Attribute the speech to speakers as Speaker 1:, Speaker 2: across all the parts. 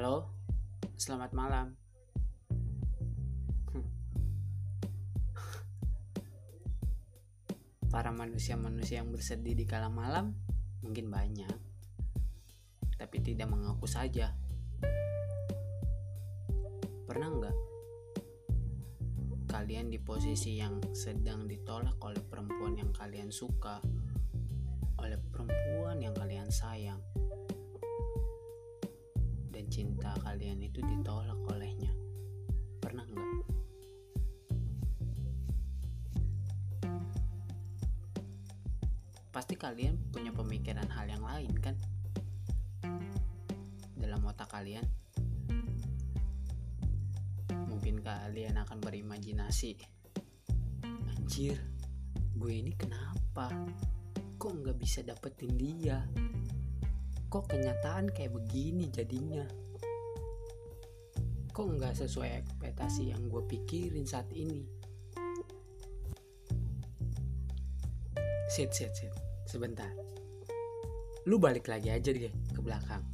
Speaker 1: Halo, selamat malam. Hmm. Para manusia-manusia yang bersedih di kala malam mungkin banyak, tapi tidak mengaku saja. Pernah nggak kalian di posisi yang sedang ditolak oleh perempuan yang kalian suka, oleh perempuan yang kalian sayang, dan cinta kalian itu ditolak olehnya? Pernah nggak? Pasti kalian punya pemikiran hal yang lain kan? Dalam otak kalian mungkin kalian akan berimajinasi anjir gue ini kenapa kok nggak bisa dapetin dia kok kenyataan kayak begini jadinya? Kok nggak sesuai ekspektasi yang gue pikirin saat ini? Sit sit sit. Sebentar. Lu balik lagi aja deh ke belakang.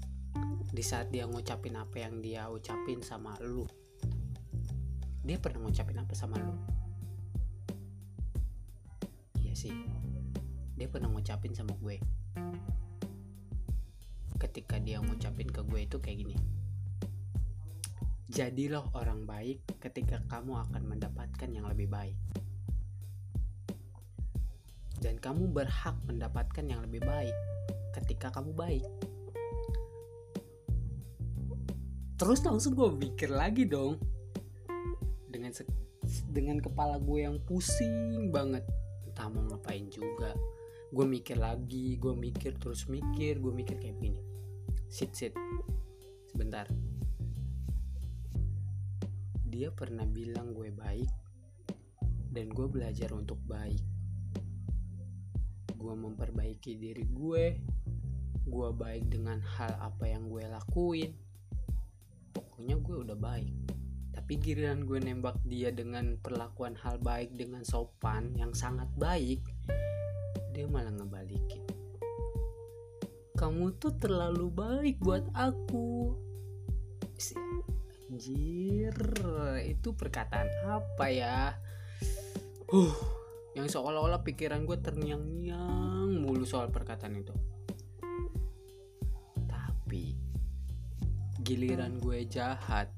Speaker 1: Di saat dia ngucapin apa yang dia ucapin sama lu. Dia pernah ngucapin apa sama lu? Iya sih. Dia pernah ngucapin sama gue ketika dia ngucapin ke gue itu kayak gini. Jadilah orang baik ketika kamu akan mendapatkan yang lebih baik. Dan kamu berhak mendapatkan yang lebih baik ketika kamu baik. Terus langsung gue mikir lagi dong. Dengan dengan kepala gue yang pusing banget. Entah mau ngapain juga gue mikir lagi gue mikir terus mikir gue mikir kayak gini sit sit. Sebentar. Dia pernah bilang gue baik dan gue belajar untuk baik. Gue memperbaiki diri gue gue baik dengan hal apa yang gue lakuin. Pokoknya gue udah baik. Tapi giliran gue nembak dia dengan perlakuan hal baik dengan sopan yang sangat baik dia malah ngebalikin. Kamu tuh terlalu baik buat aku. Anjir itu perkataan apa ya? Uh yang seolah-olah pikiran gue terngiang-ngiang mulu soal perkataan itu. Tapi giliran gue jahat.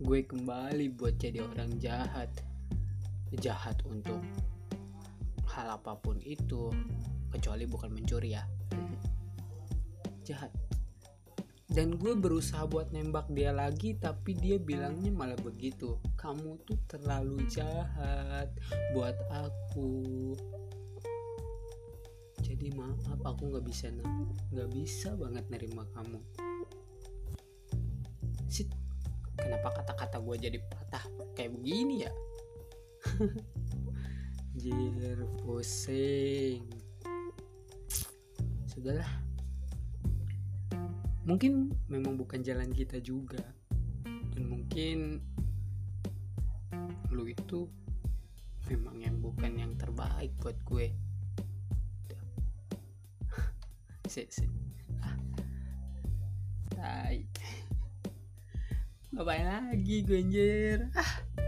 Speaker 1: Gue kembali buat jadi orang jahat. Jahat untuk hal apa pun itu kecuali bukan mencuri ya. Jahat. Dan gue berusaha buat nembak dia lagi tapi dia bilangnya malah begitu. Kamu tuh terlalu jahat buat aku. Jadi maaf aku nggak bisa nggak bisa banget nerima kamu. Sit, kenapa kata-kata gue jadi patah kayak begini ya Jir pusing. Sudahlah. Mungkin memang bukan jalan kita juga. Dan mungkin Lu itu Memang yang bukan yang terbaik buat gue. Sik ah. Tai. Ngapain lagi gue anjir? Ah